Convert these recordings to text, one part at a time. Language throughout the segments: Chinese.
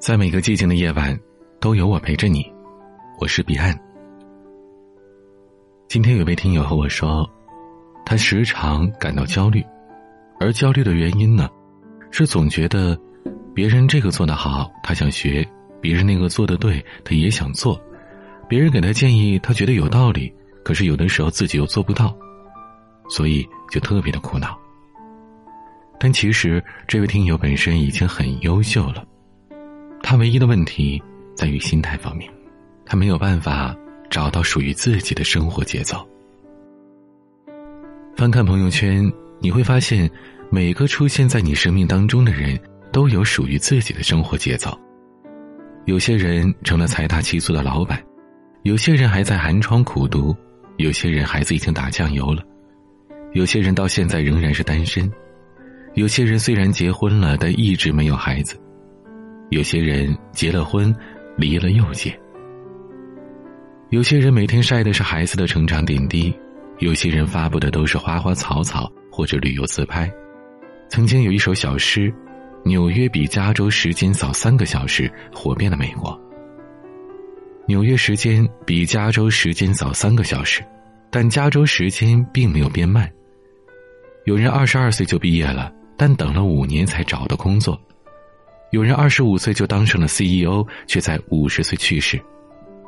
在每个寂静的夜晚，都有我陪着你。我是彼岸。今天有位听友和我说，他时常感到焦虑，而焦虑的原因呢，是总觉得别人这个做得好，他想学；别人那个做的对，他也想做；别人给他建议，他觉得有道理，可是有的时候自己又做不到，所以就特别的苦恼。但其实这位听友本身已经很优秀了。他唯一的问题在于心态方面，他没有办法找到属于自己的生活节奏。翻看朋友圈，你会发现，每个出现在你生命当中的人都有属于自己的生活节奏。有些人成了财大气粗的老板，有些人还在寒窗苦读，有些人孩子已经打酱油了，有些人到现在仍然是单身，有些人虽然结婚了，但一直没有孩子。有些人结了婚，离了又结；有些人每天晒的是孩子的成长点滴；有些人发布的都是花花草草或者旅游自拍。曾经有一首小诗：“纽约比加州时间早三个小时”，火遍了美国。纽约时间比加州时间早三个小时，但加州时间并没有变慢。有人二十二岁就毕业了，但等了五年才找到工作。有人二十五岁就当上了 CEO，却在五十岁去世；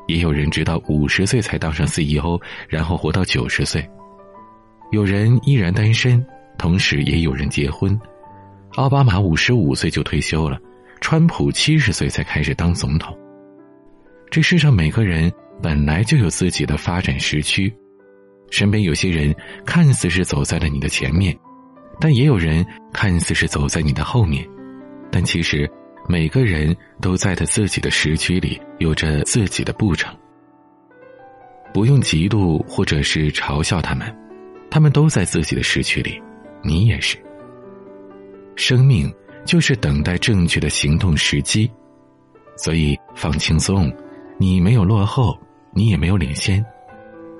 也有人直到五十岁才当上 CEO，然后活到九十岁。有人依然单身，同时也有人结婚。奥巴马五十五岁就退休了，川普七十岁才开始当总统。这世上每个人本来就有自己的发展时区，身边有些人看似是走在了你的前面，但也有人看似是走在你的后面。但其实，每个人都在他自己的时区里有着自己的步程。不用嫉妒或者是嘲笑他们，他们都在自己的时区里，你也是。生命就是等待正确的行动时机，所以放轻松，你没有落后，你也没有领先，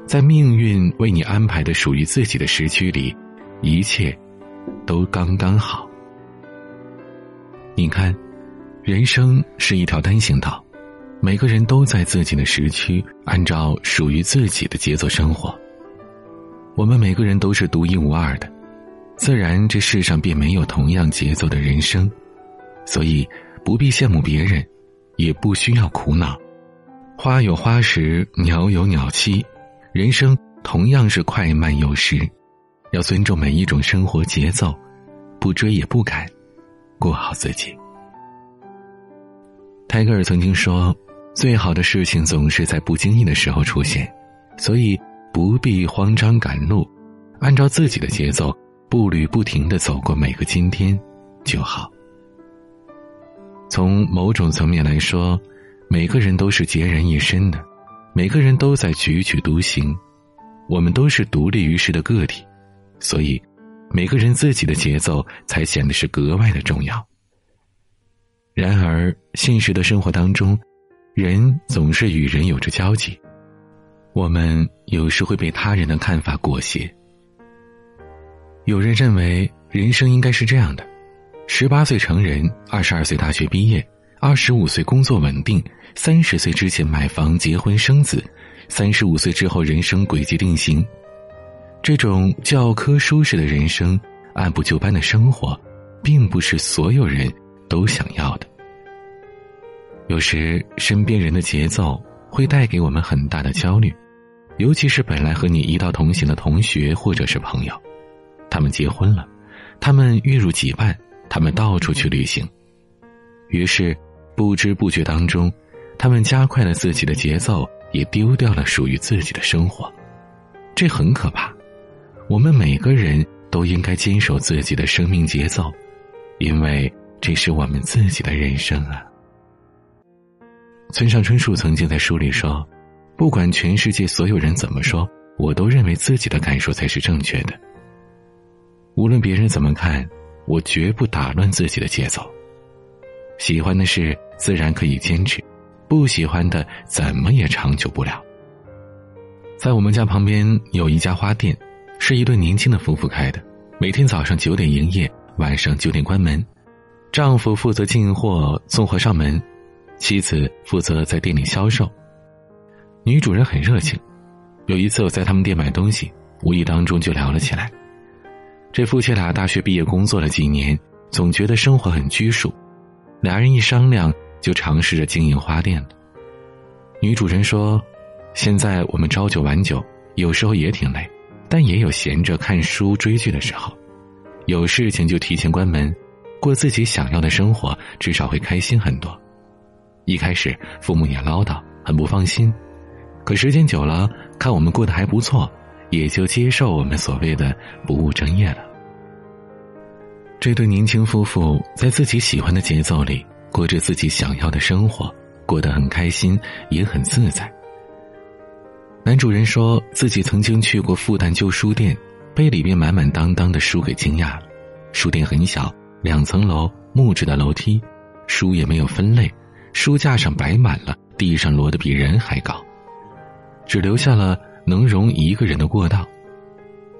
在命运为你安排的属于自己的时区里，一切都刚刚好。你看，人生是一条单行道，每个人都在自己的时区，按照属于自己的节奏生活。我们每个人都是独一无二的，自然这世上便没有同样节奏的人生，所以不必羡慕别人，也不需要苦恼。花有花时，鸟有鸟栖，人生同样是快慢有时，要尊重每一种生活节奏，不追也不赶。过好自己。泰戈尔曾经说：“最好的事情总是在不经意的时候出现，所以不必慌张赶路，按照自己的节奏，步履不停的走过每个今天就好。”从某种层面来说，每个人都是孑然一身的，每个人都在踽踽独行，我们都是独立于世的个体，所以。每个人自己的节奏才显得是格外的重要。然而，现实的生活当中，人总是与人有着交集，我们有时会被他人的看法裹挟。有人认为人生应该是这样的：十八岁成人，二十二岁大学毕业，二十五岁工作稳定，三十岁之前买房、结婚、生子，三十五岁之后人生轨迹定型。这种教科书式的人生，按部就班的生活，并不是所有人都想要的。有时，身边人的节奏会带给我们很大的焦虑，尤其是本来和你一道同行的同学或者是朋友，他们结婚了，他们月入几万，他们到处去旅行，于是不知不觉当中，他们加快了自己的节奏，也丢掉了属于自己的生活，这很可怕。我们每个人都应该坚守自己的生命节奏，因为这是我们自己的人生啊。村上春树曾经在书里说：“不管全世界所有人怎么说，我都认为自己的感受才是正确的。无论别人怎么看，我绝不打乱自己的节奏。喜欢的事自然可以坚持，不喜欢的怎么也长久不了。”在我们家旁边有一家花店。是一对年轻的夫妇开的，每天早上九点营业，晚上九点关门。丈夫负责进货，送货上门，妻子负责在店里销售。女主人很热情，有一次我在他们店买东西，无意当中就聊了起来。这夫妻俩大学毕业，工作了几年，总觉得生活很拘束，俩人一商量，就尝试着经营花店了。女主人说：“现在我们朝九晚九，有时候也挺累，但也有闲着看书追剧的时候，有事情就提前关门，过自己想要的生活，至少会开心很多。一开始父母也唠叨，很不放心，可时间久了，看我们过得还不错，也就接受我们所谓的不务正业了。这对年轻夫妇在自己喜欢的节奏里，过着自己想要的生活。”过得很开心，也很自在。男主人说自己曾经去过复旦旧书店，被里面满满当当的书给惊讶了。书店很小，两层楼，木质的楼梯，书也没有分类，书架上摆满了，地上摞的比人还高，只留下了能容一个人的过道。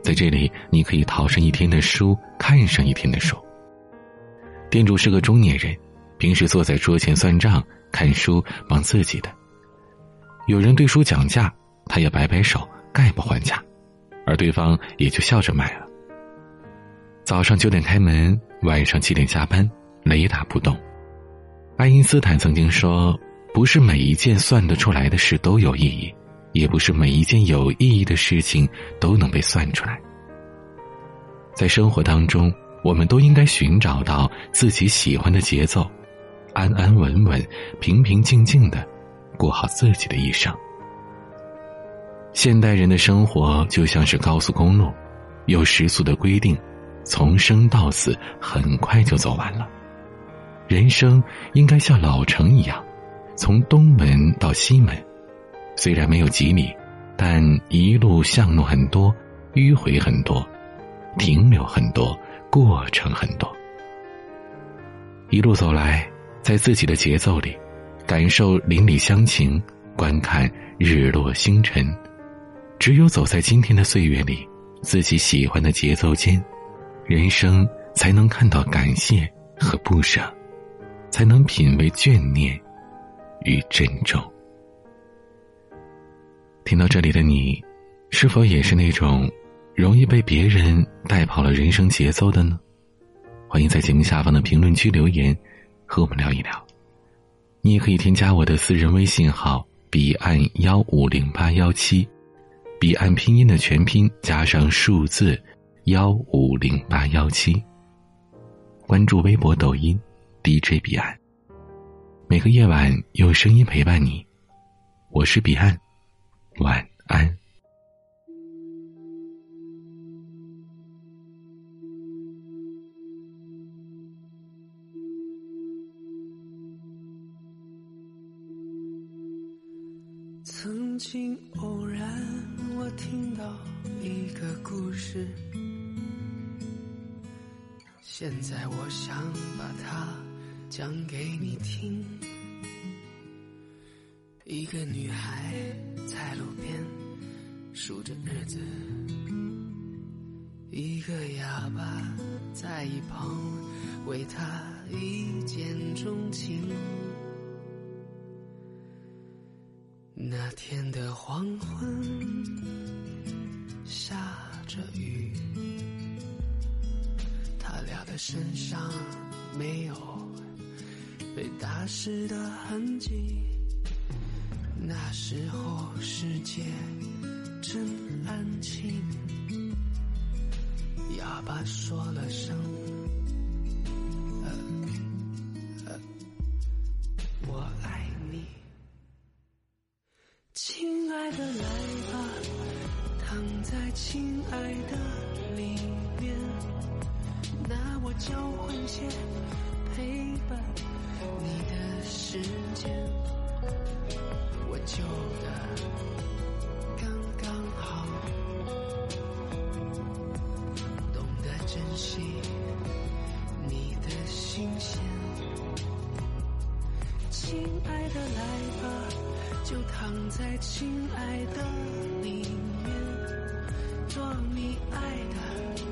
在这里，你可以淘上一天的书，看上一天的书。店主是个中年人，平时坐在桌前算账。看书忙自己的，有人对书讲价，他也摆摆手，概不还价，而对方也就笑着买了。早上九点开门，晚上七点下班，雷打不动。爱因斯坦曾经说：“不是每一件算得出来的事都有意义，也不是每一件有意义的事情都能被算出来。”在生活当中，我们都应该寻找到自己喜欢的节奏。安安稳稳、平平静静的过好自己的一生。现代人的生活就像是高速公路，有时速的规定，从生到死很快就走完了。人生应该像老城一样，从东门到西门，虽然没有几里，但一路巷弄很多，迂回很多，停留很多，过程很多。一路走来。在自己的节奏里，感受邻里乡情，观看日落星辰。只有走在今天的岁月里，自己喜欢的节奏间，人生才能看到感谢和不舍，才能品味眷念与珍重。听到这里的你，是否也是那种容易被别人带跑了人生节奏的呢？欢迎在节目下方的评论区留言。和我们聊一聊，你也可以添加我的私人微信号彼岸幺五零八幺七，彼岸拼音的全拼加上数字幺五零八幺七。关注微博、抖音 DJ 彼岸，每个夜晚用声音陪伴你，我是彼岸，晚安。故事，现在我想把它讲给你听。一个女孩在路边数着日子，一个哑巴在一旁为她一见钟情。那天的黄昏，下着雨，他俩的身上没有被打湿的痕迹。那时候世界真安静，哑巴说了声。亲爱的里面，拿我交换些陪伴你的时间，我就的刚刚好，懂得珍惜你的新鲜。亲爱的，来吧，就躺在亲爱的里面。做你爱的，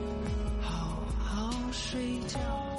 好好睡觉。